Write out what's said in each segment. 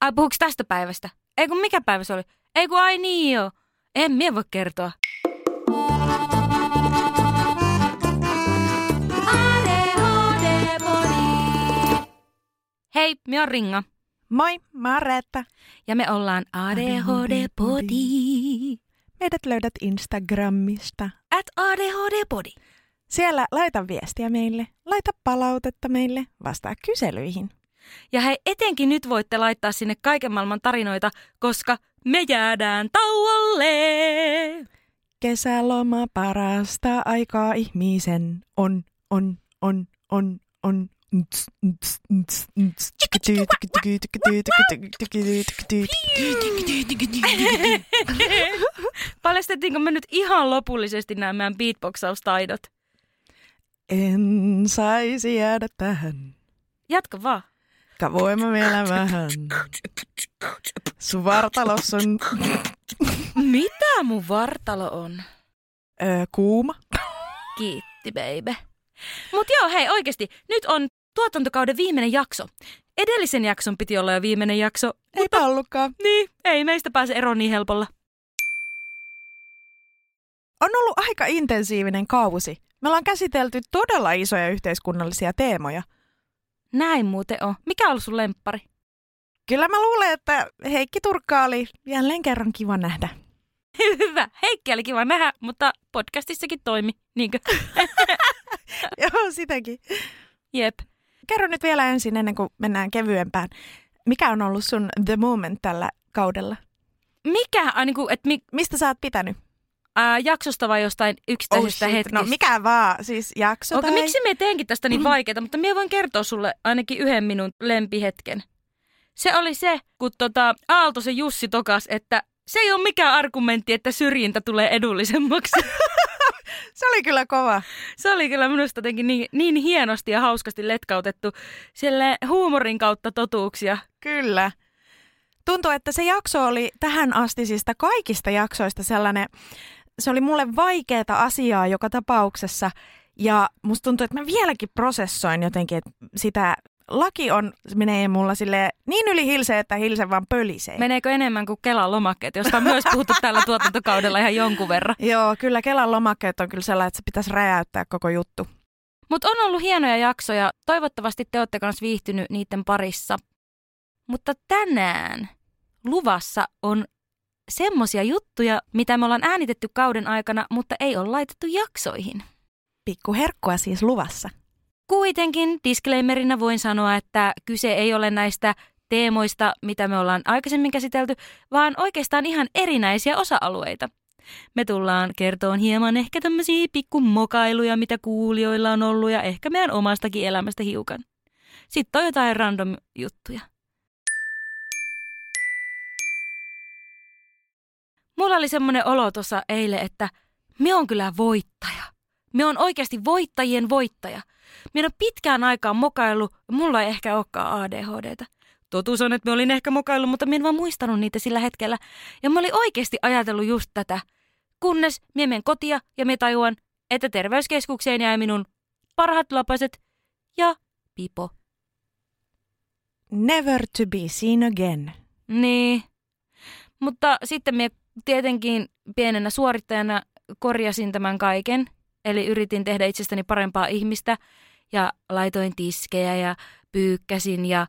Ai puhuks tästä päivästä? Ei kun mikä päivä se oli? Ei kun ai niin joo. En minä voi kertoa. Hei, minä on Ringa. Moi, mä oon Reetta. Ja me ollaan ADHD-podi. Meidät löydät Instagramista. At ADHD-podi. Siellä laita viestiä meille, laita palautetta meille, vastaa kyselyihin. Ja hei, etenkin nyt voitte laittaa sinne kaiken maailman tarinoita, koska me jäädään tauolle. Kesäloma parasta aikaa ihmisen on, on, on, on, on. Paljastettiinko me nyt ihan lopullisesti nämä meidän beatboxaustaidot? En saisi jäädä tähän. Jatka vaan. Voin mä vielä vähän. Sun vartalossa on Mitä mun vartalo on? öö, kuuma. Kiitti, baby. Mut joo, hei oikeesti, nyt on tuotantokauden viimeinen jakso. Edellisen jakson piti olla jo viimeinen jakso, Eipä ollutkaan. niin, ei meistä pääse eroon niin helpolla. On ollut aika intensiivinen kausi. Me ollaan käsitelty todella isoja yhteiskunnallisia teemoja. Näin muuten on. Mikä on ollut sun lemppari? Kyllä mä luulen, että Heikki Turkka oli jälleen kerran kiva nähdä. Hyvä. Heikki oli kiva nähdä, mutta podcastissakin toimi. Niinkö? Joo, sitäkin. Jep. Kerro nyt vielä ensin, ennen kuin mennään kevyempään. Mikä on ollut sun the moment tällä kaudella? Mikä, äh, niinku, et mi, Mistä sä oot pitänyt? Äh, jaksosta vai jostain yksittäisestä shit. hetkestä? No mikä vaan, siis jakso Onko, tai... miksi me teenkin tästä niin vaikeaa, mutta minä voin kertoa sulle ainakin yhden minun lempihetken. Se oli se, kun tota Aaltosen Jussi tokas, että se ei ole mikään argumentti, että syrjintä tulee edullisemmaksi. Se oli kyllä kova. Se oli kyllä minusta jotenkin niin, niin hienosti ja hauskasti letkautettu sille huumorin kautta totuuksia. Kyllä. Tuntuu, että se jakso oli tähän astisista kaikista jaksoista sellainen, se oli mulle vaikeaa asiaa joka tapauksessa. Ja musta tuntuu, että mä vieläkin prosessoin jotenkin, että sitä laki on, menee mulla sille niin yli hilse, että hilse vaan pölisee. Meneekö enemmän kuin Kelan lomakkeet, josta on myös puhuttu tällä tuotantokaudella ihan jonkun verran. Joo, kyllä Kelan lomakkeet on kyllä sellainen, että se pitäisi räjäyttää koko juttu. Mutta on ollut hienoja jaksoja. Toivottavasti te olette myös viihtynyt niiden parissa. Mutta tänään luvassa on semmosia juttuja, mitä me ollaan äänitetty kauden aikana, mutta ei ole laitettu jaksoihin. Pikku herkkua siis luvassa. Kuitenkin disclaimerina voin sanoa, että kyse ei ole näistä teemoista, mitä me ollaan aikaisemmin käsitelty, vaan oikeastaan ihan erinäisiä osa-alueita. Me tullaan kertoon hieman ehkä tämmöisiä pikkumokailuja, mitä kuulijoilla on ollut ja ehkä meidän omastakin elämästä hiukan. Sitten on jotain random juttuja. Mulla oli semmoinen olo tuossa eilen, että me on kyllä voittaja. Me on oikeasti voittajien voittaja. Minä on pitkään aikaan mokailu, mulla ei ehkä olekaan ADHDtä. Totuus on, että me olin ehkä mokailu, mutta minä en vaan muistanut niitä sillä hetkellä. Ja mä olin oikeasti ajatellut just tätä. Kunnes minä menen kotia ja me tajuan, että terveyskeskukseen jäi minun parhaat lapaset ja pipo. Never to be seen again. Niin. Mutta sitten minä tietenkin pienenä suorittajana korjasin tämän kaiken. Eli yritin tehdä itsestäni parempaa ihmistä ja laitoin tiskejä ja pyykkäsin ja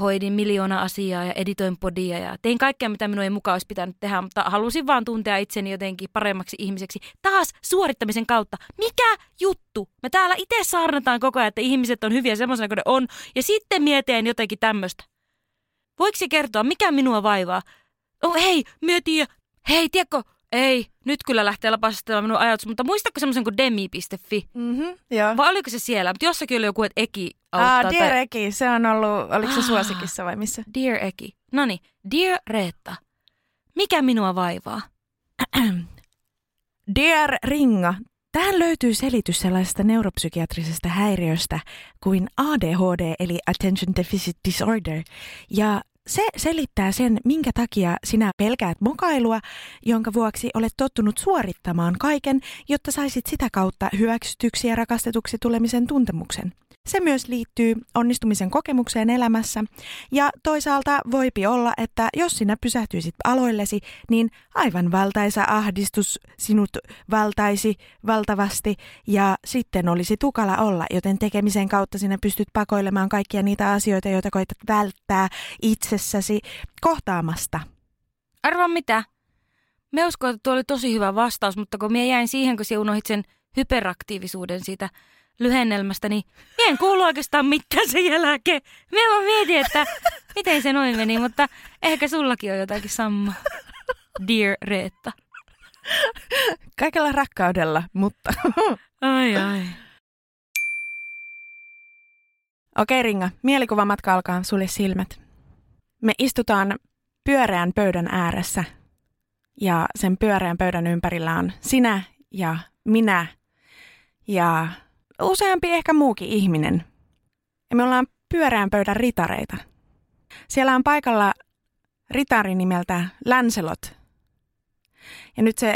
hoidin miljoona asiaa ja editoin podia ja tein kaikkea, mitä minun ei mukaan olisi pitänyt tehdä, mutta halusin vaan tuntea itseni jotenkin paremmaksi ihmiseksi. Taas suorittamisen kautta. Mikä juttu? Me täällä itse saarnataan koko ajan, että ihmiset on hyviä semmoisena kuin ne on, ja sitten mietin jotenkin tämmöistä. Voiko se kertoa, mikä minua vaivaa? Oh, hei, mietin, hei, tiedätkö, ei, nyt kyllä lähtee lapastelemaan minun ajatus, mutta muistatko semmoisen kuin demi.fi? Mm-hmm, joo. Vai oliko se siellä? Mutta jossakin oli joku, että Eki auttaa. Ah, tai- Dear Eki, se on ollut, oliko se Ah. suosikissa vai missä? Dear Eki. No niin, Dear Reetta. Mikä minua vaivaa? Dear Ringa, tähän löytyy selitys sellaisesta neuropsykiatrisesta häiriöstä kuin ADHD eli Attention Deficit Disorder. Ja se selittää sen, minkä takia sinä pelkäät mokailua, jonka vuoksi olet tottunut suorittamaan kaiken, jotta saisit sitä kautta hyväksytyksi ja rakastetuksi tulemisen tuntemuksen. Se myös liittyy onnistumisen kokemukseen elämässä ja toisaalta voipi olla, että jos sinä pysähtyisit aloillesi, niin aivan valtaisa ahdistus sinut valtaisi valtavasti ja sitten olisi tukala olla, joten tekemisen kautta sinä pystyt pakoilemaan kaikkia niitä asioita, joita koetat välttää itsessäsi kohtaamasta. Arvaa mitä? Me uskon, että tuo oli tosi hyvä vastaus, mutta kun minä jäin siihen, kun sinä unohit sen hyperaktiivisuuden siitä lyhennelmästä, niin en kuulu oikeastaan mitään sen jälkeen. Minä vaan mietin, että miten se noin meni, mutta ehkä sullakin on jotakin samma. Dear Reetta. Kaikella rakkaudella, mutta... Ai ai. Okei Ringa, mielikuvamatka alkaa, sulle silmät. Me istutaan pyöreän pöydän ääressä ja sen pyöreän pöydän ympärillä on sinä ja minä ja useampi ehkä muukin ihminen. Ja me ollaan pyöreän pöydän ritareita. Siellä on paikalla ritari nimeltä Lancelot. Ja nyt se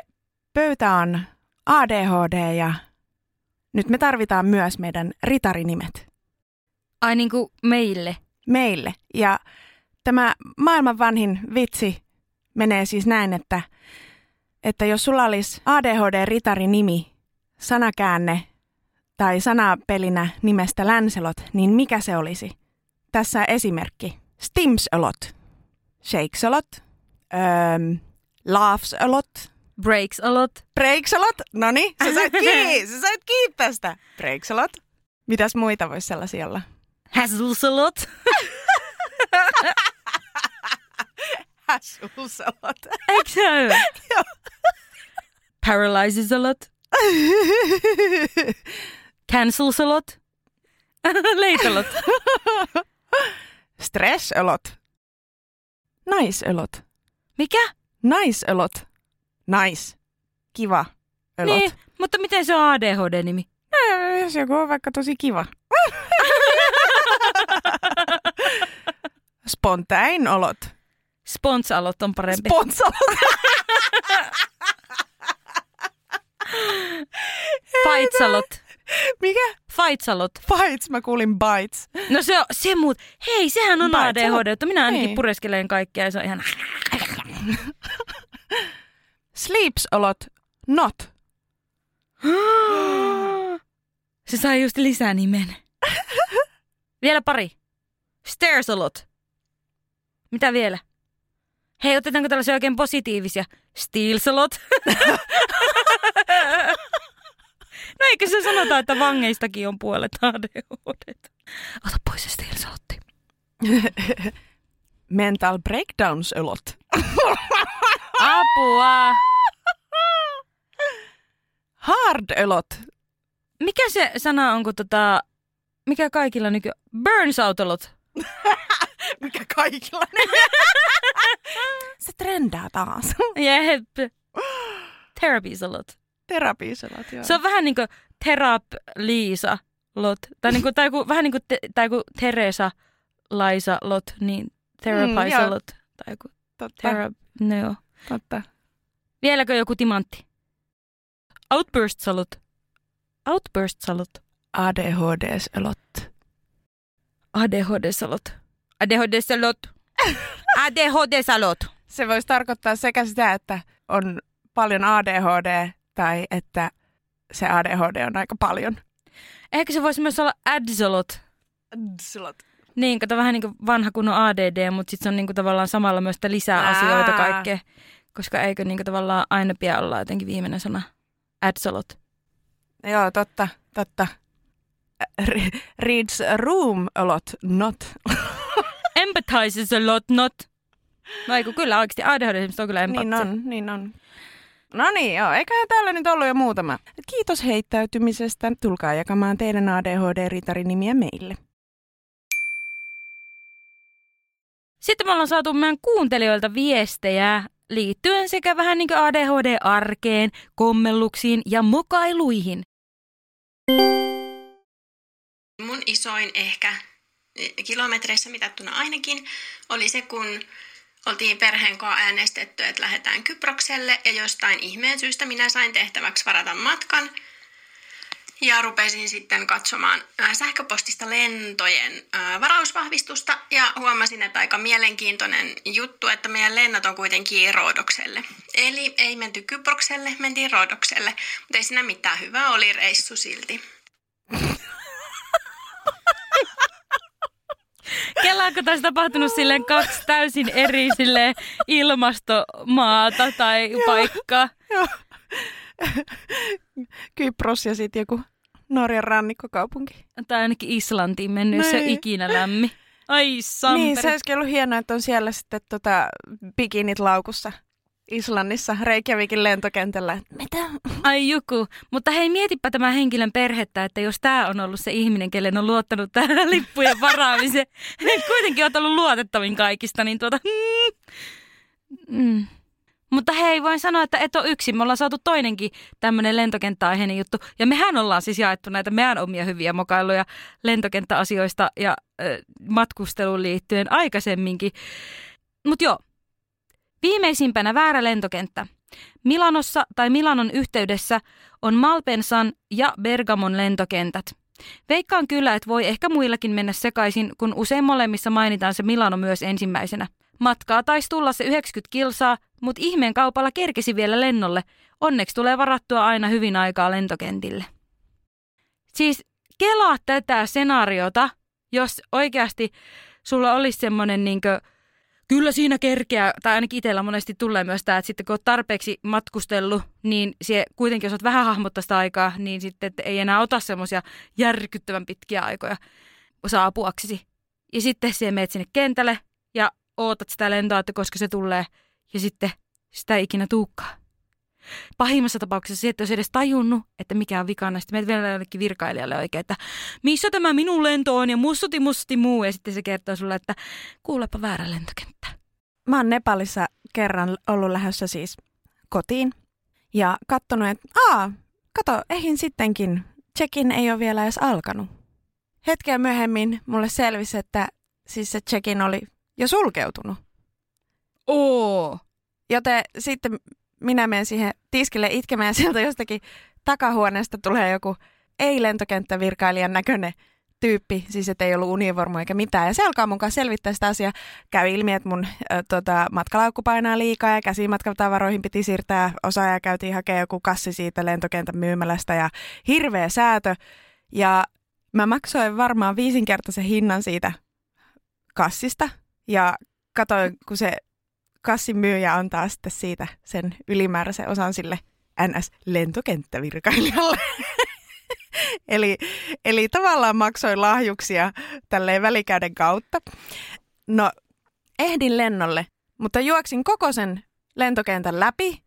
pöytä on ADHD ja nyt me tarvitaan myös meidän ritarinimet. Ai niin kuin meille. Meille. Ja tämä maailman vanhin vitsi menee siis näin, että, että jos sulla olisi ADHD-ritarinimi, sanakäänne tai sanapelinä nimestä Lancelot, niin mikä se olisi? Tässä esimerkki. Stims a lot. Shakes a lot. Um, laughs a lot. Breaks a lot. Breaks a lot. No niin, sä sait kiinni. sä sait kiinni tästä. Breaks a lot. Mitäs muita voisi sellaisia olla? Hassles a lot. Hassles a lot. Eikö se ole? Joo. Lot. Cancels a lot. Late a lot. Stress a lot. Nice a lot. Mikä? Nice a lot. Nice. Kiva. A lot. Niin, mutta miten se on ADHD-nimi? Eh, Jos joku on vaikka tosi kiva. Spontain olot. Sponsalot on parempi. Sponsalot. Faitsalot. Mikä? Faitsalot. Fights, mä kuulin bites. No se on, se muut. Hei, sehän on Bites, ADHD, että minä ainakin Niin. pureskelen kaikkea ja se on ihan... Sleeps a lot. Not. Se sai just lisää nimen. Vielä pari. Stairs a lot. Mitä vielä? Hei, otetaanko tällaisia oikein positiivisia? Steals a lot. No eikö se sanota, että vangeistakin on puolet ADHD? Ota pois se lotti. Mental breakdowns a lot. Apua! Hard a lot. Mikä se sana on, kun tota... Mikä kaikilla nyky... Burns out a lot. Mikä kaikilla Se trendaa taas. Jep. Therapy's a lot. Terapiisalat, joo. Se on vähän niin kuin Terap Liisa Lot. Tai, niin kuin, tai kuin, vähän niin kuin, te, tai kuin Teresa Laisa Lot, niin Therapize Mm, joo. lot. Tai kuin totta, Terap... No joo. totta. Vieläkö joku timantti? Outbursts a lot. Outbursts a lot. ADHDs a lot. ADHD salot. ADHD salot. ADHD salot. Se voisi tarkoittaa sekä sitä, että on paljon ADHD tai että se ADHD on aika paljon. Ehkä se voisi myös olla adsalot. Slot. Niin, kato vähän niin kuin vanha kunnon ADD, mutta sitten se on niin kuin tavallaan samalla myös sitä lisää Aa. asioita kaikkea. Koska eikö niin kuin tavallaan aina pidä olla jotenkin viimeinen sana. Adsalot. Joo, totta, totta. Re- reads a room a lot, not. Empathizes a lot, not. No ei kun kyllä oikeasti ADHD esimerkiksi on kyllä empatti. niin on, niin on. No niin, joo. Eiköhän täällä nyt ollut jo muutama. Kiitos heittäytymisestä. Tulkaa jakamaan teidän ADHD-ritarinimiä meille. Sitten me ollaan saatu meidän kuuntelijoilta viestejä liittyen sekä vähän niin kuin ADHD-arkeen, kommelluksiin ja mokailuihin. Mun isoin ehkä eh, kilometreissä mitattuna ainakin oli se, kun oltiin perheen kanssa äänestetty, että lähdetään Kyprokselle ja jostain ihmeen syystä minä sain tehtäväksi varata matkan. Ja rupesin sitten katsomaan sähköpostista lentojen varausvahvistusta ja huomasin, että aika mielenkiintoinen juttu, että meidän lennot on kuitenkin Roodokselle. Eli ei menty Kyprokselle, mentiin Roodokselle, mutta ei siinä mitään hyvää, oli reissu silti. Kelaanko tässä tapahtunut silleen kaksi täysin eri silleen ilmastomaata tai paikkaa? Joo. Kypros ja sitten joku Norjan rannikkokaupunki. Tai ainakin Islantiin mennyt, jos se on ikinä lämmin. Ai samperi. Niin, se olisikin ollut hienoa, että on siellä sitten tota, bikinit laukussa. Islannissa, Reykjavikin lentokentällä. Mitä? Ai joku. Mutta hei, mietipä tämän henkilön perhettä, että jos tämä on ollut se ihminen, kelle on luottanut tähän lippujen varaamiseen, niin kuitenkin on ollut luotettavin kaikista, niin tuota... Mm. Mm. Mutta hei, voin sanoa, että et ole yksin. Me ollaan saatu toinenkin tämmöinen lentokenttäaiheinen juttu. Ja mehän ollaan siis jaettu näitä meidän omia hyviä mokailuja lentokenttäasioista ja äh, matkusteluun liittyen aikaisemminkin. Mutta joo, viimeisimpänä väärä lentokenttä. Milanossa tai Milanon yhteydessä on Malpensan ja Bergamon lentokentät. Veikkaan kyllä, että voi ehkä muillakin mennä sekaisin, kun usein molemmissa mainitaan se Milano myös ensimmäisenä. Matkaa taisi tulla se 90 kilsaa, mutta ihmeen kaupalla kerkesi vielä lennolle. Onneksi tulee varattua aina hyvin aikaa lentokentille. Siis kelaa tätä senaariota, jos oikeasti sulla olisi semmoinen niinkö, kyllä siinä kerkeä, tai ainakin itsellä monesti tulee myös tämä, että sitten kun olet tarpeeksi matkustellut, niin se kuitenkin jos olet vähän hahmottaa sitä aikaa, niin sitten että ei enää ota semmoisia järkyttävän pitkiä aikoja saapuaksesi. Ja sitten siihen menet sinne kentälle ja ootat sitä lentoa, että koska se tulee, ja sitten sitä ei ikinä tuukkaa. Pahimmassa tapauksessa se, että jos edes tajunnut, että mikä on vikana, sitten menet vielä jollekin virkailijalle oikein, että missä tämä minun lento on ja mussuti mussuti muu. Ja sitten se kertoo sulle, että kuulepa väärä lentokenttä. Mä oon Nepalissa kerran ollut lähdössä siis kotiin ja katsonut, että aa, kato, eihin sittenkin, check-in ei ole vielä edes alkanut. Hetkeä myöhemmin mulle selvisi, että siis se check-in oli jo sulkeutunut. Oo. Joten sitten minä menen siihen tiskille itkemään ja sieltä jostakin takahuoneesta tulee joku ei-lentokenttävirkailijan näköinen tyyppi, siis että ei ollut univormu eikä mitään. Ja se alkaa mun kanssa selvittää sitä asiaa. Käy ilmi, että mun ö, tota, matkalaukku painaa liikaa ja käsimatkatavaroihin piti siirtää osa ja käytiin hakemaan joku kassi siitä lentokentän myymälästä ja hirveä säätö. Ja mä maksoin varmaan viisinkertaisen hinnan siitä kassista ja katsoin, kun se kassin myyjä antaa sitten siitä sen ylimääräisen osan sille NS-lentokenttävirkailijalle. eli, eli tavallaan maksoin lahjuksia tälleen välikäden kautta. No, ehdin lennolle, mutta juoksin koko sen lentokentän läpi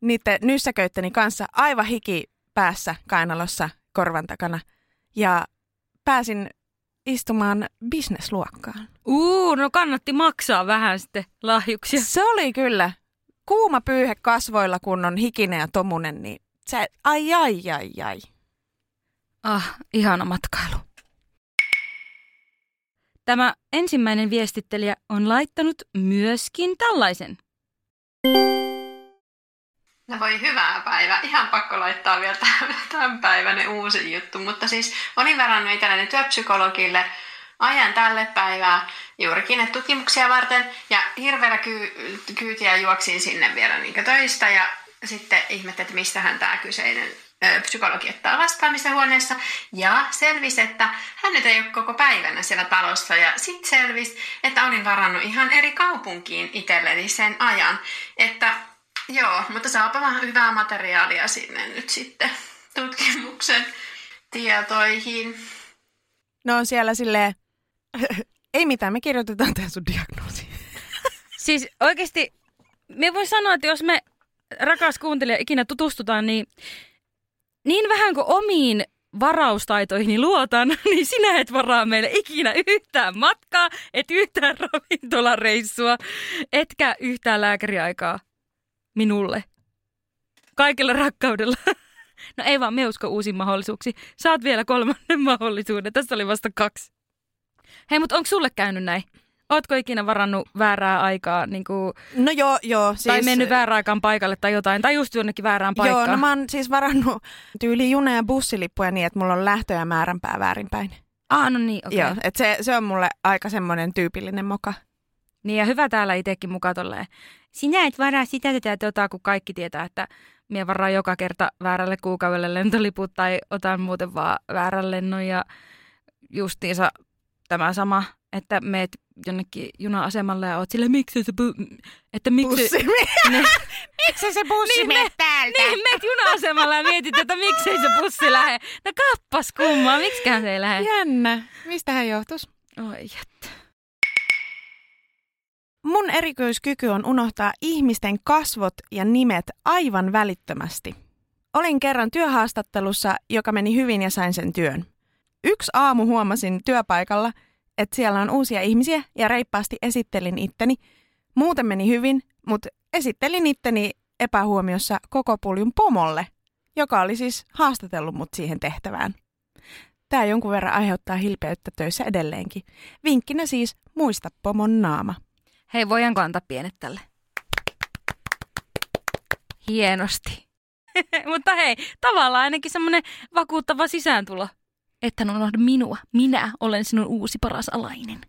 niiden nyssäköytteni kanssa aivan hiki päässä kainalossa korvan takana. Ja pääsin istumaan bisnesluokkaan. Uu, no kannatti maksaa vähän sitten lahjuksia. Se oli kyllä. Kuuma pyyhe kasvoilla, kun on hikinen ja tomunen, niin se, ai ai ai ai. Ah, ihana matkailu. Tämä ensimmäinen viestittelijä on laittanut myöskin tällaisen. No voi hyvää päivää. Ihan pakko laittaa vielä tämän päivän uusi juttu. Mutta siis olin varannut itselleni työpsykologille ajan tälle päivää juurikin tutkimuksia varten. Ja hirveällä ky- kyytiä juoksin sinne vielä niin töistä ja sitten ihmettelin, että mistähän tämä kyseinen psykologi ottaa vastaan missä huoneessa. Ja selvisi, että hän nyt ei ole koko päivänä siellä talossa. Ja sitten selvisi, että olin varannut ihan eri kaupunkiin itselleni sen ajan. Että Joo, mutta saapa vähän hyvää materiaalia sinne nyt sitten tutkimuksen tietoihin. No on siellä silleen, ei mitään, me kirjoitetaan tämä sun diagnoosi. Siis oikeasti, me voi sanoa, että jos me rakas kuuntelija ikinä tutustutaan, niin niin vähän kuin omiin varaustaitoihin luotan, niin sinä et varaa meille ikinä yhtään matkaa, et yhtään ravintolareissua, etkä yhtään lääkäriaikaa minulle. Kaikella rakkaudella. No ei vaan, me usko uusiin mahdollisuuksiin. Saat vielä kolmannen mahdollisuuden. Tässä oli vasta kaksi. Hei, mutta onko sulle käynyt näin? Ootko ikinä varannut väärää aikaa niin kuin, No joo, joo. Siis, tai mennyt väärään aikaan paikalle tai jotain, tai just jonnekin väärään paikkaan? Joo, no mä oon siis varannut tyyli juna- ja bussilippuja niin, että mulla on lähtö- ja määränpää väärinpäin. Ah, no niin, okei. Joo, Okay. että se, se on mulle aika semmoinen tyypillinen moka. Niin ja hyvä täällä itsekin mukaan tolleen. Sinä et varaa sitä tätä tota, kun kaikki tietää, että minä varaan joka kerta väärälle kuukaudelle lentoliput tai otan muuten vaan väärän lennon ja justiinsa tämä sama, että meet jonnekin juna-asemalle ja oot sille, miksi se, bu- että miksi... Bussi. Ne, Miksi se bussi Niin me- täältä? niin, meet juna-asemalla ja mietit, että miksei se bussi lähde. No kappas kummaa, miksikään se ei lähde. Jännä. Mistä hän johtuisi? Oi jättä. Mun erikoiskyky on unohtaa ihmisten kasvot ja nimet aivan välittömästi. Olin kerran työhaastattelussa, joka meni hyvin ja sain sen työn. Yksi aamu huomasin työpaikalla, että siellä on uusia ihmisiä ja reippaasti esittelin itteni. Muuten meni hyvin, mutta esittelin itteni epähuomiossa koko puljun pomolle, joka oli siis haastatellut mut siihen tehtävään. Tämä jonkun verran aiheuttaa hilpeyttä töissä edelleenkin. Vinkkinä siis muista pomon naama. Hei, voidaanko antaa pienet tälle? Hienosti. Mutta hei, tavallaan ainakin semmoinen vakuuttava sisääntulo. Että unohda minua. Minä olen sinun uusi paras alainen.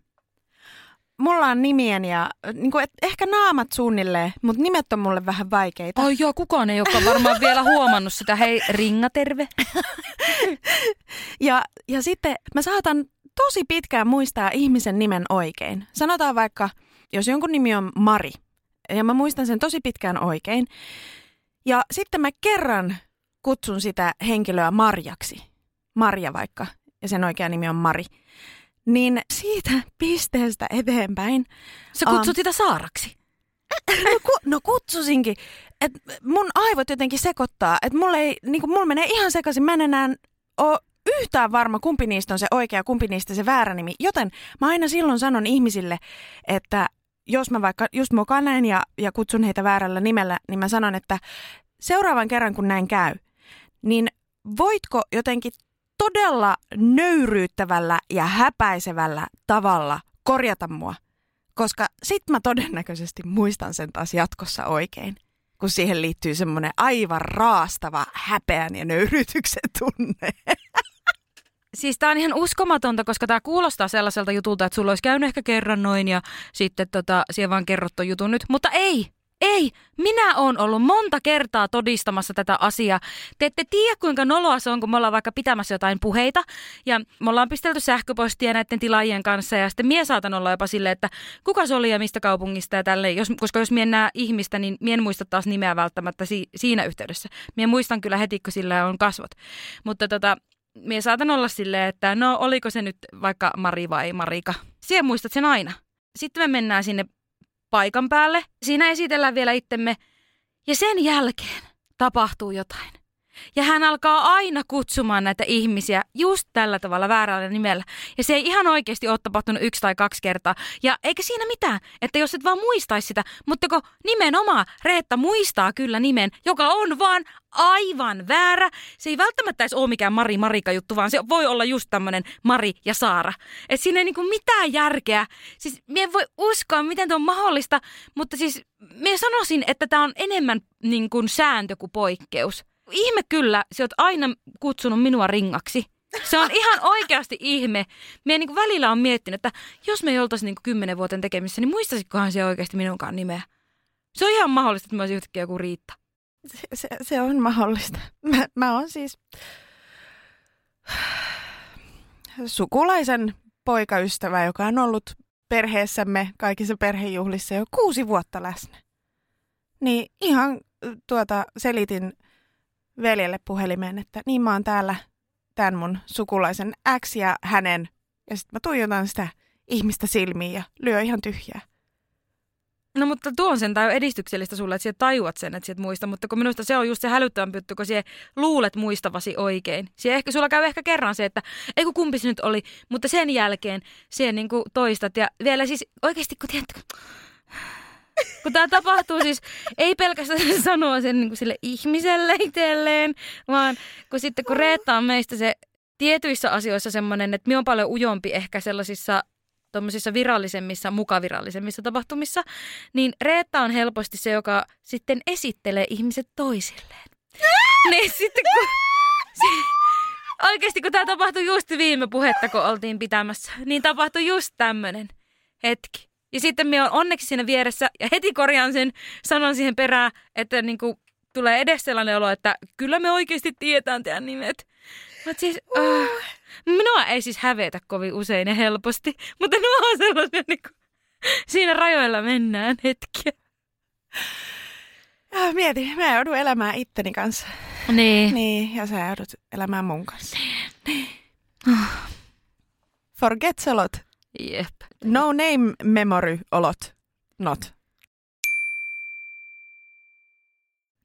Mulla on nimien ja niin kuin, et, ehkä naamat suunnilleen, mutta nimet on mulle vähän vaikeita. Oi joo, kukaan ei olekaan varmaan vielä huomannut sitä. Hei, Ringa, terve. Ja, ja sitten mä saatan tosi pitkään muistaa ihmisen nimen oikein. Sanotaan vaikka, jos jonkun nimi on Mari, ja mä muistan sen tosi pitkään oikein. Ja sitten mä kerran kutsun sitä henkilöä Marjaksi. Marja vaikka, ja sen oikea nimi on Mari. Niin siitä pisteestä eteenpäin Sä Am. kutsut sitä Saaraksi. No, ku, no kutsusinkin. Et mun aivot jotenkin sekoittaa. Että mulla, ei, niinku, mulla menee ihan sekaisin. Mä en enää ole yhtään varma, kumpi niistä on se oikea, kumpi niistä se väärä nimi. Joten mä aina silloin sanon ihmisille, että jos mä vaikka just mokaan näin ja, ja kutsun heitä väärällä nimellä, niin mä sanon, että seuraavan kerran kun näin käy, niin voitko jotenkin todella nöyryyttävällä ja häpäisevällä tavalla korjata mua? Koska sit mä todennäköisesti muistan sen taas jatkossa oikein, kun siihen liittyy semmoinen aivan raastava häpeän ja nöyryytyksen tunne. Siis tää on ihan uskomatonta, koska tää kuulostaa sellaiselta jutulta, että sulla olisi käynyt ehkä kerran noin ja sitten tota, siihen vaan kerrottu jutun nyt. Mutta ei, ei. Minä oon ollut monta kertaa todistamassa tätä asiaa. Te ette tiedä, kuinka noloa se on, kun me ollaan vaikka pitämässä jotain puheita. Ja me ollaan pistelty sähköpostia näiden tilaajien kanssa. Ja sitten mie saatan olla jopa silleen, että kuka se oli ja mistä kaupungista ja tälle. Jos, koska jos mien näe ihmistä, niin mien muista taas nimeä välttämättä si- siinä yhteydessä. Mie muistan kyllä heti, kun sillä on kasvot. Mutta tota, mie saatan olla silleen, että no oliko se nyt vaikka Mari vai Marika. Siihen muistat sen aina. Sitten me mennään sinne paikan päälle. Siinä esitellään vielä itsemme. Ja sen jälkeen tapahtuu jotain. Ja hän alkaa aina kutsumaan näitä ihmisiä just tällä tavalla väärällä nimellä. Ja se ei ihan oikeasti ole tapahtunut yksi tai kaksi kertaa. Ja eikä siinä mitään, että jos et vaan muistaisi sitä. Mutta kun nimenomaan Reetta muistaa kyllä nimen, joka on vaan aivan väärä. Se ei välttämättä edes ole mikään Mari Marika juttu, vaan se voi olla just tämmönen Mari ja Saara. Et siinä ei niinku mitään järkeä. Siis mie en voi uskoa, miten tuo on mahdollista, mutta siis mie sanoisin, että tämä on enemmän niin kuin sääntö kuin poikkeus. Ihme kyllä, sä oot aina kutsunut minua ringaksi. Se on ihan oikeasti ihme. Mie niin välillä on miettinyt, että jos me ei oltaisi niin kymmenen vuoten tekemissä, niin muistaisikohan se oikeasti minunkaan nimeä. Se on ihan mahdollista, että mä olisin yhtäkkiä joku Riitta. Se, se, se on mahdollista. Mä, mä oon siis sukulaisen poikaystävä, joka on ollut perheessämme kaikissa perhejuhlissa jo kuusi vuotta läsnä. Niin ihan tuota selitin veljelle puhelimeen, että niin mä oon täällä tämän mun sukulaisen X ja hänen. Ja sitten mä tuijotan sitä ihmistä silmiin ja lyö ihan tyhjää. No mutta tuo on sentään edistyksellistä sulle, että sä tajuat sen, että sä et muista. Mutta kun minusta se on just se hälyttävämpi juttu, kun sä luulet muistavasi oikein. Sie ehkä, sulla käy ehkä kerran se, että ei kun kumpi se nyt oli, mutta sen jälkeen se niin toistat. Ja vielä siis oikeasti, kun tiedät, tämä tapahtuu siis, ei pelkästään sanoa sen niin kuin sille ihmiselle itselleen, vaan kun sitten kun Reetta on meistä se tietyissä asioissa semmoinen, että minä on paljon ujompi ehkä sellaisissa tuommoisissa virallisemmissa, mukavirallisemmissa tapahtumissa, niin Reetta on helposti se, joka sitten esittelee ihmiset toisilleen. niin sitten kun... Oikeasti kun tämä tapahtui just viime puhetta, kun oltiin pitämässä, niin tapahtui just tämmöinen hetki. Ja sitten minä olen onneksi siinä vieressä ja heti korjaan sen, sanon siihen perään, että niin kuin tulee edes sellainen olo, että kyllä me oikeasti tietään teidän nimet. Mutta siis, uh, minua ei siis hävetä kovin usein ja helposti, mutta nuo on sellaisia, niin kuin, siinä rajoilla mennään hetkiä. Ja mieti, mä joudun elämään itteni kanssa. Niin. Niin, ja sä joudut elämään mun kanssa. Forget a lot. Jep. No name memory olot. Not.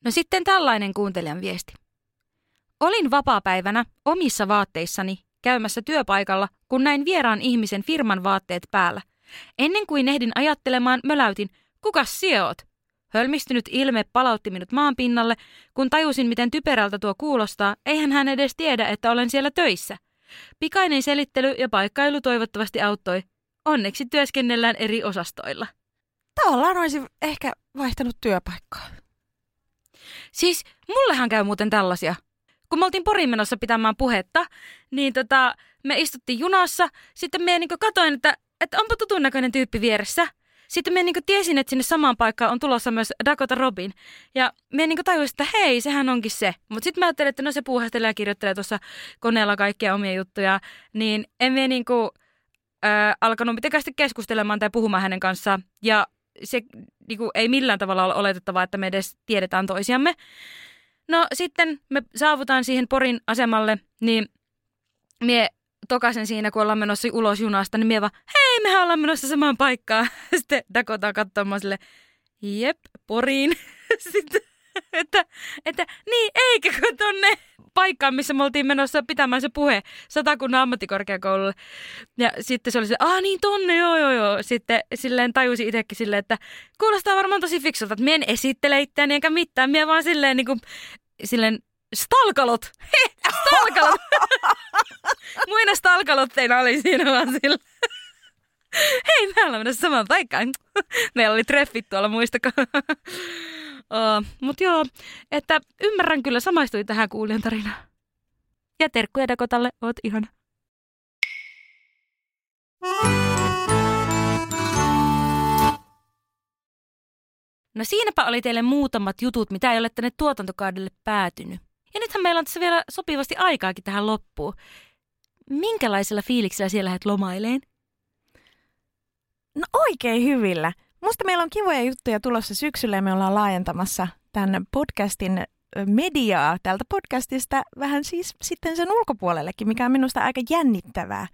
No sitten tällainen kuuntelijan viesti. Olin vapaapäivänä omissa vaatteissani käymässä työpaikalla, kun näin vieraan ihmisen firman vaatteet päällä. Ennen kuin ehdin ajattelemaan, möläytin, kuka sijoot? Hölmistynyt ilme palautti minut maan pinnalle, kun tajusin, miten typerältä tuo kuulostaa, eihän hän edes tiedä, että olen siellä töissä. Pikainen selittely ja paikkailu toivottavasti auttoi. Onneksi työskennellään eri osastoilla. Tavallaan olisi ehkä vaihtanut työpaikkaa. Siis mullehan käy muuten tällaisia. Kun me oltiin Porin menossa pitämään puhetta, niin tota, me istuttiin junassa. Sitten me niin katoin, että, että onpa tutun näköinen tyyppi vieressä. Sitten me niin tiesin, että sinne samaan paikkaan on tulossa myös Dakota Robin. Ja me niin tajusin, että hei, sehän onkin se. Mutta sitten mä ajattelin, että no se puuhastelee ja kirjoittelee tuossa koneella kaikkia omia juttuja. Niin en me niin kuin, äh, alkanut mitenkään keskustelemaan tai puhumaan hänen kanssaan. Ja se niin kuin, ei millään tavalla ole oletettavaa, että me edes tiedetään toisiamme. No sitten me saavutaan siihen Porin asemalle, niin mie tokasen siinä, kun ollaan menossa ulos junasta, niin mie vaan, hei, mehän ollaan menossa samaan paikkaan. Sitten Dakota katsomaan sille, jep, Poriin. Sitten, että, että niin, eikö kun tonne paikkaan, missä me oltiin menossa pitämään se puhe Satakunnan ammattikorkeakoululle. Ja sitten se oli se, ah niin tonne, joo joo joo. Sitten silleen tajusi itsekin silleen, että kuulostaa varmaan tosi fiksulta, että en esittele itseäni enkä mitään. Mie vaan silleen niin kuin, silleen stalkalot. He, stalkalot. Muina stalkalotteina oli siinä vaan sillä. Hei, me ollaan menossa samaan paikkaan. Meillä oli treffit tuolla, muistakaa. Uh, Mutta joo, että ymmärrän kyllä, samaistui tähän kuulijan tarinaan. Ja terkkuja Dakotalle, oot ihana. No siinäpä oli teille muutamat jutut, mitä ei ole tänne tuotantokaudelle päätynyt. Ja nythän meillä on tässä vielä sopivasti aikaakin tähän loppuun. Minkälaisella fiiliksellä siellä lähdet lomaileen? No oikein hyvillä. Musta meillä on kivoja juttuja tulossa syksyllä ja me ollaan laajentamassa tämän podcastin mediaa tältä podcastista vähän siis sitten sen ulkopuolellekin, mikä on minusta aika jännittävää.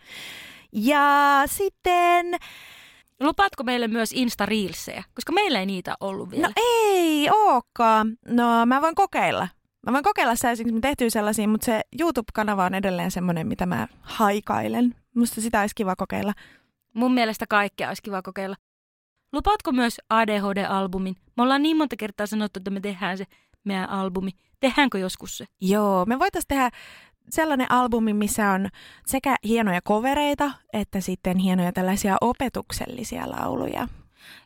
Ja sitten... Lupaatko meille myös Insta-reelsejä? Koska meillä ei niitä ollut vielä. No ei ookaan. No mä voin kokeilla. Mä voin kokeilla saisinko me tehtyä sellaisia, mutta se YouTube-kanava on edelleen semmoinen, mitä mä haikailen. Musta sitä olisi kiva kokeilla. Mun mielestä kaikkea olisi kiva kokeilla. Lupaatko myös ADHD-albumin? Me ollaan niin monta kertaa sanottu, että me tehdään se meidän albumi. Tehdäänkö joskus se? Joo, me voitaisiin tehdä sellainen albumi, missä on sekä hienoja kovereita, että sitten hienoja tällaisia opetuksellisia lauluja.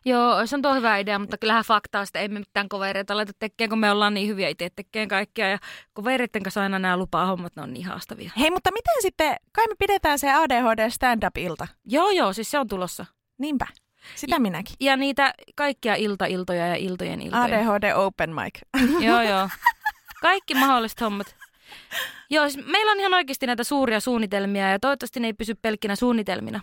Joo, se on tuo hyvä idea, mutta kyllähän faktaa että ei me mitään kovereita laita tekemään, kun me ollaan niin hyviä itse tekemään kaikkia. Ja kovereiden kanssa aina nämä lupaa hommat, ne on niin haastavia. Hei, mutta miten sitten, kai me pidetään se ADHD stand-up-ilta? Joo, joo, siis se on tulossa. Niinpä. Sitä minäkin. Ja niitä kaikkia ilta-iltoja ja iltojen iltoja. ADHD open mic. joo, joo. Kaikki mahdolliset hommat. Joo, siis meillä on ihan oikeasti näitä suuria suunnitelmia ja toivottavasti ne ei pysy pelkkinä suunnitelmina.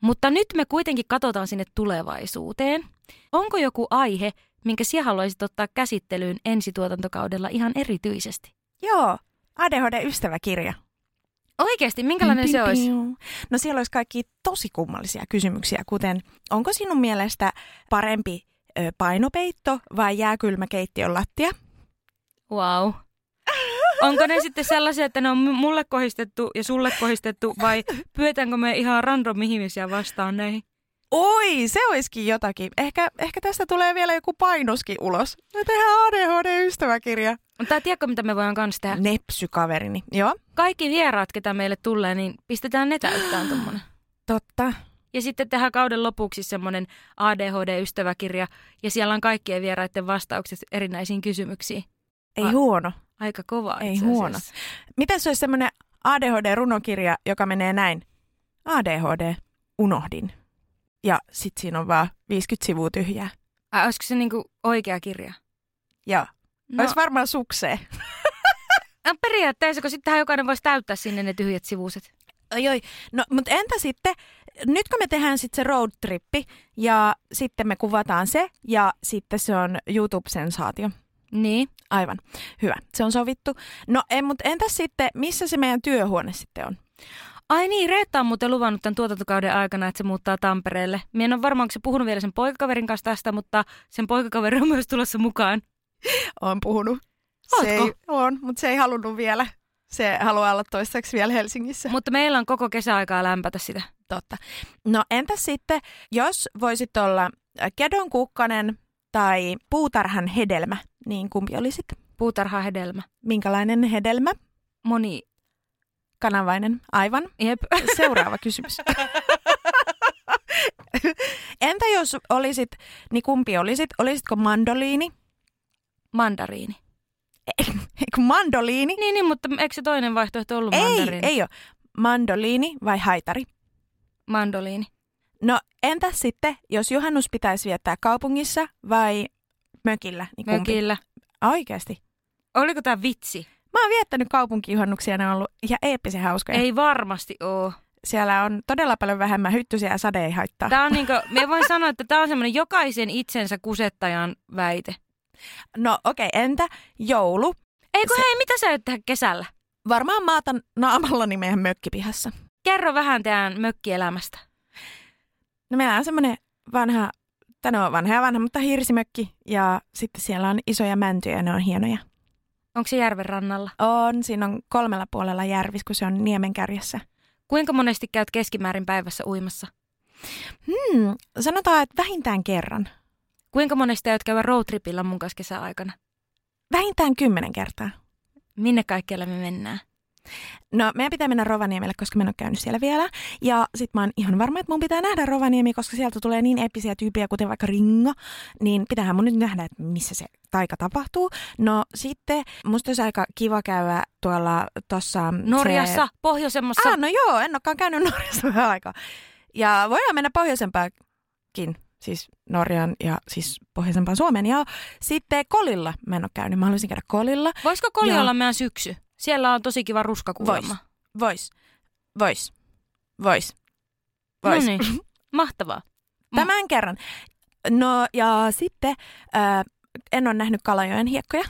Mutta nyt me kuitenkin katsotaan sinne tulevaisuuteen. Onko joku aihe, minkä sinä haluaisit ottaa käsittelyyn ensituotantokaudella ihan erityisesti? Joo, ADHD-ystäväkirja. Oikeasti, minkälainen se olisi? No siellä olisi kaikki tosi kummallisia kysymyksiä, kuten onko sinun mielestä parempi ö, painopeitto vai jääkylmä keittiön lattia? Wow. Onko ne sitten sellaisia, että ne on mulle kohistettu ja sulle kohistettu vai pyötäänkö me ihan random ihmisiä vastaan näihin? Oi, se olisikin jotakin. Ehkä, ehkä tästä tulee vielä joku painoskin ulos. Me tehdään ADHD-ystäväkirja. Mutta tiedätkö, mitä me voidaan kanssa tehdä? Nepsykaverini. Joo, Kaikki vieraat, ketä meille tulee, niin pistetään ne täyttään tuommoinen. totta. Ja sitten tehdään kauden lopuksi semmoinen ADHD-ystäväkirja, ja siellä on kaikkien vieraiden vastaukset erinäisiin kysymyksiin. Ei A- huono. Aika kova Ei huono. Miten se olisi semmoinen ADHD-runokirja, joka menee näin? ADHD, unohdin. Ja sit siinä on vaan 50 sivua tyhjää. Ai, olisiko se niinku oikea kirja? Joo. No. Olisi varmaan suksee. no periaatteessa, kun sittenhän jokainen voisi täyttää sinne ne tyhjät sivuset. Oi, oi. No, mutta entä sitten, nyt kun me tehdään sitten se roadtrippi ja sitten me kuvataan se ja sitten se on YouTube-sensaatio. Niin. Aivan. Hyvä. Se on sovittu. No, en, mutta entäs sitten, missä se meidän työhuone sitten on? Ai niin, Reetta on muuten luvannut tämän tuotantokauden aikana, että se muuttaa Tampereelle. Mie en ole varmaan, onko se puhunut vielä sen poikakaverin kanssa tästä, mutta sen poikakaveri on myös tulossa mukaan. Olen puhunut. Se Ootko? ei, on, mutta se ei halunnut vielä. Se haluaa olla toistaiseksi vielä Helsingissä. Mutta meillä on koko kesäaikaa lämpätä sitä. Totta. No entäs sitten, jos voisit olla kedon kukkanen tai puutarhan hedelmä, niin kumpi olisit? Puutarha hedelmä. Minkälainen hedelmä? Moni. Kanavainen. Aivan. Jep. Seuraava kysymys. Entä jos olisit, niin kumpi olisit? Olisitko mandoliini? Mandariini. Eikö mandoliini? Niin, niin, mutta eikö se toinen vaihtoehto ollut Ei, mandariini? ei ole. Mandoliini vai haitari? Mandoliini. No entäs sitten, jos juhannus pitäisi viettää kaupungissa vai mökillä? Niin kumpi? Mökillä. Oikeasti. Oliko tämä vitsi? Mä oon viettänyt kaupunkijuhannuksia, ne on ollut ihan eeppisen hauskoja. Ei varmasti oo. Siellä on todella paljon vähemmän hyttysiä ja sade ei haittaa. Tää on niinku, me voin sanoa, että tämä on semmoinen jokaisen itsensä kusettajan väite. No okei, okay, entä joulu? Eikö Se- hei, mitä sä aiot tehdä kesällä? Varmaan maatan naamallani meidän mökkipihassa. Kerro vähän teidän mökkielämästä. No meillä on semmoinen vanha, tai no vanha ja vanha, mutta hirsimökki. Ja sitten siellä on isoja mäntyjä ja ne on hienoja. Onko se järven rannalla? On, siinä on kolmella puolella järvis, kun se on niemen kärjessä. Kuinka monesti käyt keskimäärin päivässä uimassa? Hmm, sanotaan, että vähintään kerran. Kuinka monesti aiot käydä roadtripilla mun kanssa kesäaikana? Vähintään kymmenen kertaa. Minne kaikkialle me mennään? No, meidän pitää mennä Rovaniemelle, koska mä en ole käynyt siellä vielä. Ja sit mä oon ihan varma, että mun pitää nähdä Rovaniemi, koska sieltä tulee niin episiä tyyppejä, kuten vaikka Ringo. Niin pitäähän mun nyt nähdä, että missä se taika tapahtuu. No sitten musta olisi aika kiva käydä tuolla tossa... Norjassa, Se... pohjoisemmassa. Ah, no joo, en olekaan käynyt Norjassa vähän aikaa. Ja voidaan mennä pohjoisempaakin, siis Norjan ja siis pohjoisempaan Suomeen. Ja sitten Kolilla mä en ole käynyt, mä haluaisin käydä Kolilla. Voisiko Koli Joo. olla meidän syksy? Siellä on tosi kiva ruskakuulemma. Vois. Vois. Vois. Vois. No niin, mahtavaa. Tämän kerran. No ja sitten äh, en ole nähnyt Kalajoen hiekkoja.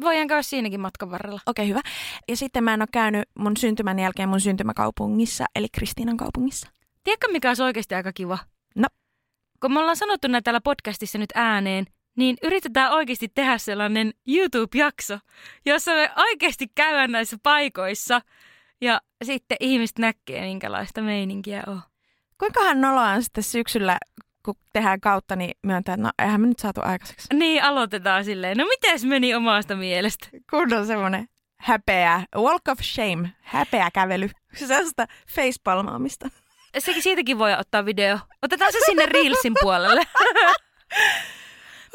Voidaan käydä siinäkin matkan varrella. Okei, hyvä. Ja sitten mä en ole käynyt mun syntymän jälkeen mun syntymäkaupungissa, eli Kristiinan kaupungissa. Tiedätkö, mikä olisi oikeasti aika kiva? No. Kun me ollaan sanottu näitä täällä podcastissa nyt ääneen, niin yritetään oikeasti tehdä sellainen YouTube-jakso, jossa me oikeasti käydään näissä paikoissa ja sitten ihmiset näkee, minkälaista meininkiä on. Kuinkahan noloa on sitten syksyllä, kun tehdään kautta, niin myöntää, että no eihän me nyt saatu aikaiseksi. Niin, aloitetaan silleen. No mites meni omasta mielestä? Kun on semmoinen häpeä, walk of shame, häpeä kävely. Sellaista facepalmaamista. Sekin siitäkin voi ottaa video. Otetaan se sinne Reelsin puolelle.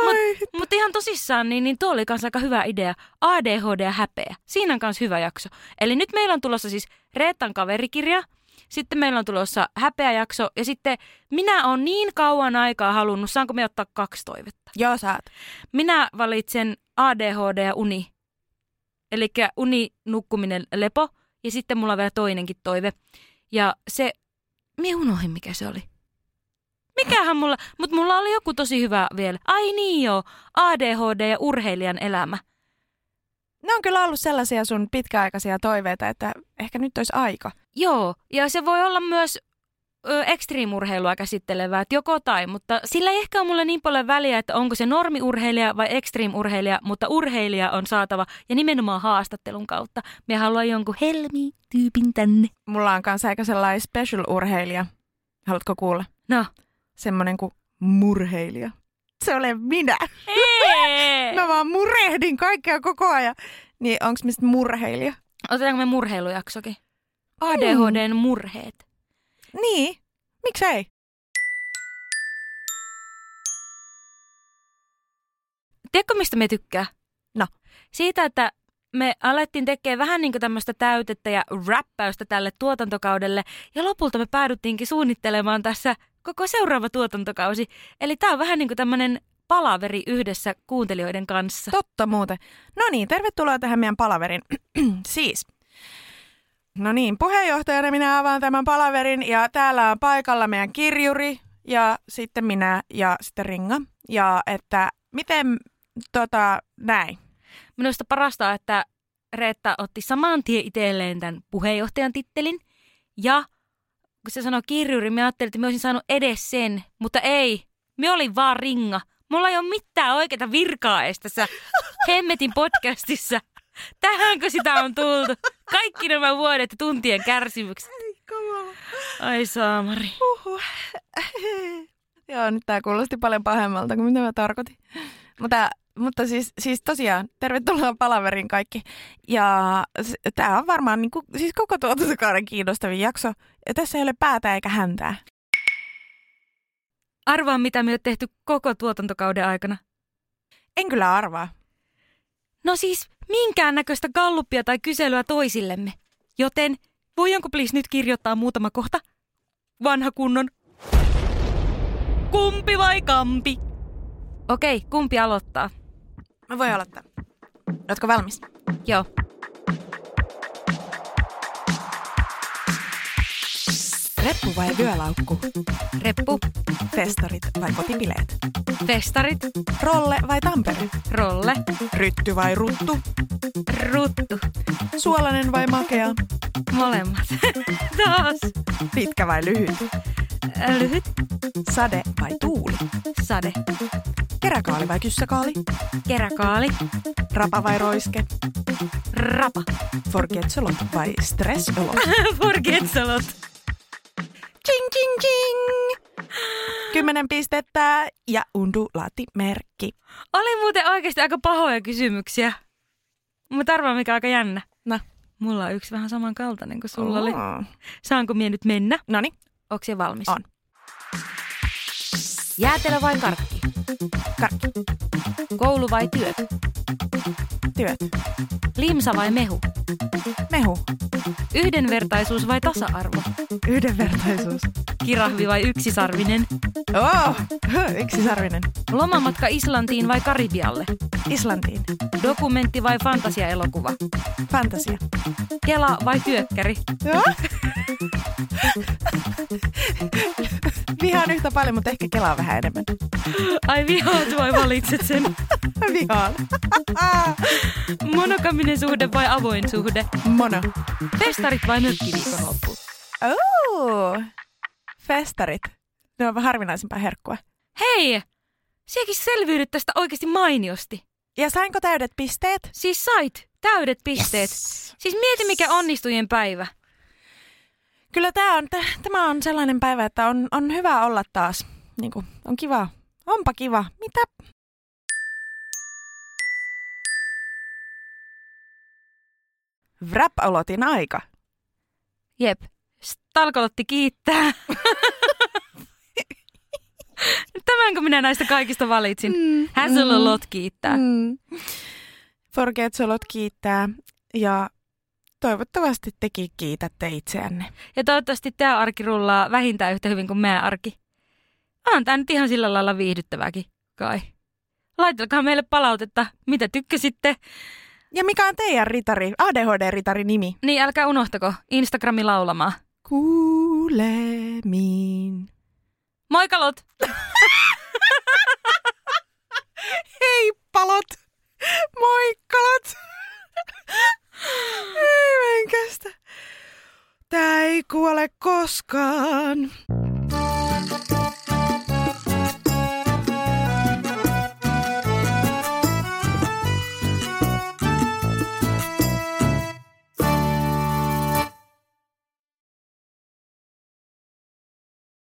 Mutta mut ihan tosissaan, niin, niin tuo oli kanssa aika hyvä idea. ADHD ja häpeä. Siinä on myös hyvä jakso. Eli nyt meillä on tulossa siis Reetan kaverikirja, sitten meillä on tulossa häpeäjakso ja sitten minä olen niin kauan aikaa halunnut, saanko me ottaa kaksi toivetta? Joo, saat. Minä valitsen ADHD ja uni. Eli uni, nukkuminen, lepo. Ja sitten mulla on vielä toinenkin toive. Ja se, minä unohdin mikä se oli. Mikähän mulla, mutta mulla oli joku tosi hyvä vielä. Ai niin joo, ADHD ja urheilijan elämä. Ne on kyllä ollut sellaisia sun pitkäaikaisia toiveita, että ehkä nyt olisi aika. Joo, ja se voi olla myös ö, ekstriimurheilua käsittelevää, että joko tai, mutta sillä ei ehkä ole mulle niin paljon väliä, että onko se normiurheilija vai ekstriimurheilija, mutta urheilija on saatava ja nimenomaan haastattelun kautta. Me haluan jonkun helmi-tyypin tänne. Mulla on kanssa aika sellainen special-urheilija. Haluatko kuulla? No, Semmoinen kuin murheilija. se ole minä. Mä vaan murehdin kaikkea koko ajan. Niin onks mistä murheilija? Otetaanko me murheilujaksokin? ADHDn murheet. Niin, miksei? Tiedätkö, mistä me tykkää? No. Siitä, että me alettiin tekemään vähän niin kuin tämmöistä täytettä ja räppäystä tälle tuotantokaudelle. Ja lopulta me päädyttiinkin suunnittelemaan tässä koko seuraava tuotantokausi. Eli tämä on vähän niin kuin tämmöinen palaveri yhdessä kuuntelijoiden kanssa. Totta muuten. No niin, tervetuloa tähän meidän palaverin. siis. No niin, puheenjohtajana minä avaan tämän palaverin ja täällä on paikalla meidän kirjuri ja sitten minä ja sitten Ringa. Ja että miten tota näin. Minusta parasta on, että Reetta otti saman tien itselleen tämän puheenjohtajan tittelin. Ja kun se sanoi kirjuri, mä ajattelin, että mä olisin saanut edes sen, mutta ei. Me olin vaan ringa. Mulla ei ole mitään oikeita virkaa edes tässä Hemmetin podcastissa. Tähänkö sitä on tultu? Kaikki nämä vuodet ja tuntien kärsimykset. Ai saamari. Uhuh. Joo, nyt tää kuulosti paljon pahemmalta kuin mitä mä tarkoitin. Mutta, mutta siis, siis tosiaan, tervetuloa palaverin kaikki. Ja tämä on varmaan niin kuin, siis koko tuotantokauden kiinnostavin jakso. Ja tässä ei ole päätä eikä häntää. Arvaa, mitä me on tehty koko tuotantokauden aikana. En kyllä arvaa. No siis minkäännäköistä gallupia tai kyselyä toisillemme. Joten voidaanko please nyt kirjoittaa muutama kohta? Vanha kunnon. Kumpi vai kampi? Okei, kumpi aloittaa? Mä voin aloittaa. Oletko valmis? Joo. Reppu vai vyölaukku? Reppu, Festarit vai kotipileet? festarit, Rolle vai Tampere? rolle, Rytty vai ruttu? ruttu. Suolainen vai makea? Molemmat. Taas. Pitkä vai lyhyt? Lyhyt, Sade vai tuuli? sade, Keräkaali vai kyssäkaali? keräkaali, Rapa vai roiske? rapa, Forgetsolot vai stressolot? forgetsalot. Ching, ching, ching! Kymmenen pistettä ja undulaattimerkki. Oli muuten oikeasti aika pahoja kysymyksiä. Mutta arvaa mikä aika jännä. No. Mulla on yksi vähän samankaltainen kuin sulla oli. Oo. Saanko mie nyt mennä? Noniin, Onko se valmis? On. Jäätelö vai karkki? karkki, Koulu vai työt? Työt, Limsa vai mehu? mehu, Yhdenvertaisuus vai tasa-arvo? yhdenvertaisuus. Kirahvi vai yksisarvinen? Oh, yksisarvinen. Lomamatka Islantiin vai Karibialle? Islantiin. Dokumentti vai fantasiaelokuva? Fantasia. Kela vai työkkäri? Joo. Vihaan yhtä paljon, mutta ehkä kelaa vähän enemmän. Ai vihaat vai valitset sen? Vihaan. Monokaminen suhde vai avoin suhde? Mono. Festarit vai mökkiviikonloppu? Oh, festarit. Ne on harvinaisempaa herkkua. Hei! Siekin selviydyt tästä oikeasti mainiosti. Ja sainko täydet pisteet? Siis sait täydet pisteet. Yes. Siis mieti mikä onnistujien päivä. Kyllä tämä on, t- tämä on sellainen päivä, että on, on hyvä olla taas. Niin kuin, on kiva. Onpa kiva. Mitä? Wrap-olotin aika. Jep. Stalkolotti kiittää. Tämänkö minä näistä kaikista valitsin? Mm, Hazelolot kiittää. Mm. Forgetsolot kiittää ja toivottavasti tekin kiitätte itseänne. Ja toivottavasti tämä arki rullaa vähintään yhtä hyvin kuin meidän arki. On tämä nyt ihan sillä lailla viihdyttäväkin, kai. Laittakaa meille palautetta, mitä tykkäsitte. Ja mikä on teidän ritari, ADHD-ritari nimi? Niin älkää unohtako Instagrami laulamaan. Kuulemiin. Moikalot! Hei palot! Moikkalat! ei mä en kestä. Tää ei kuole koskaan.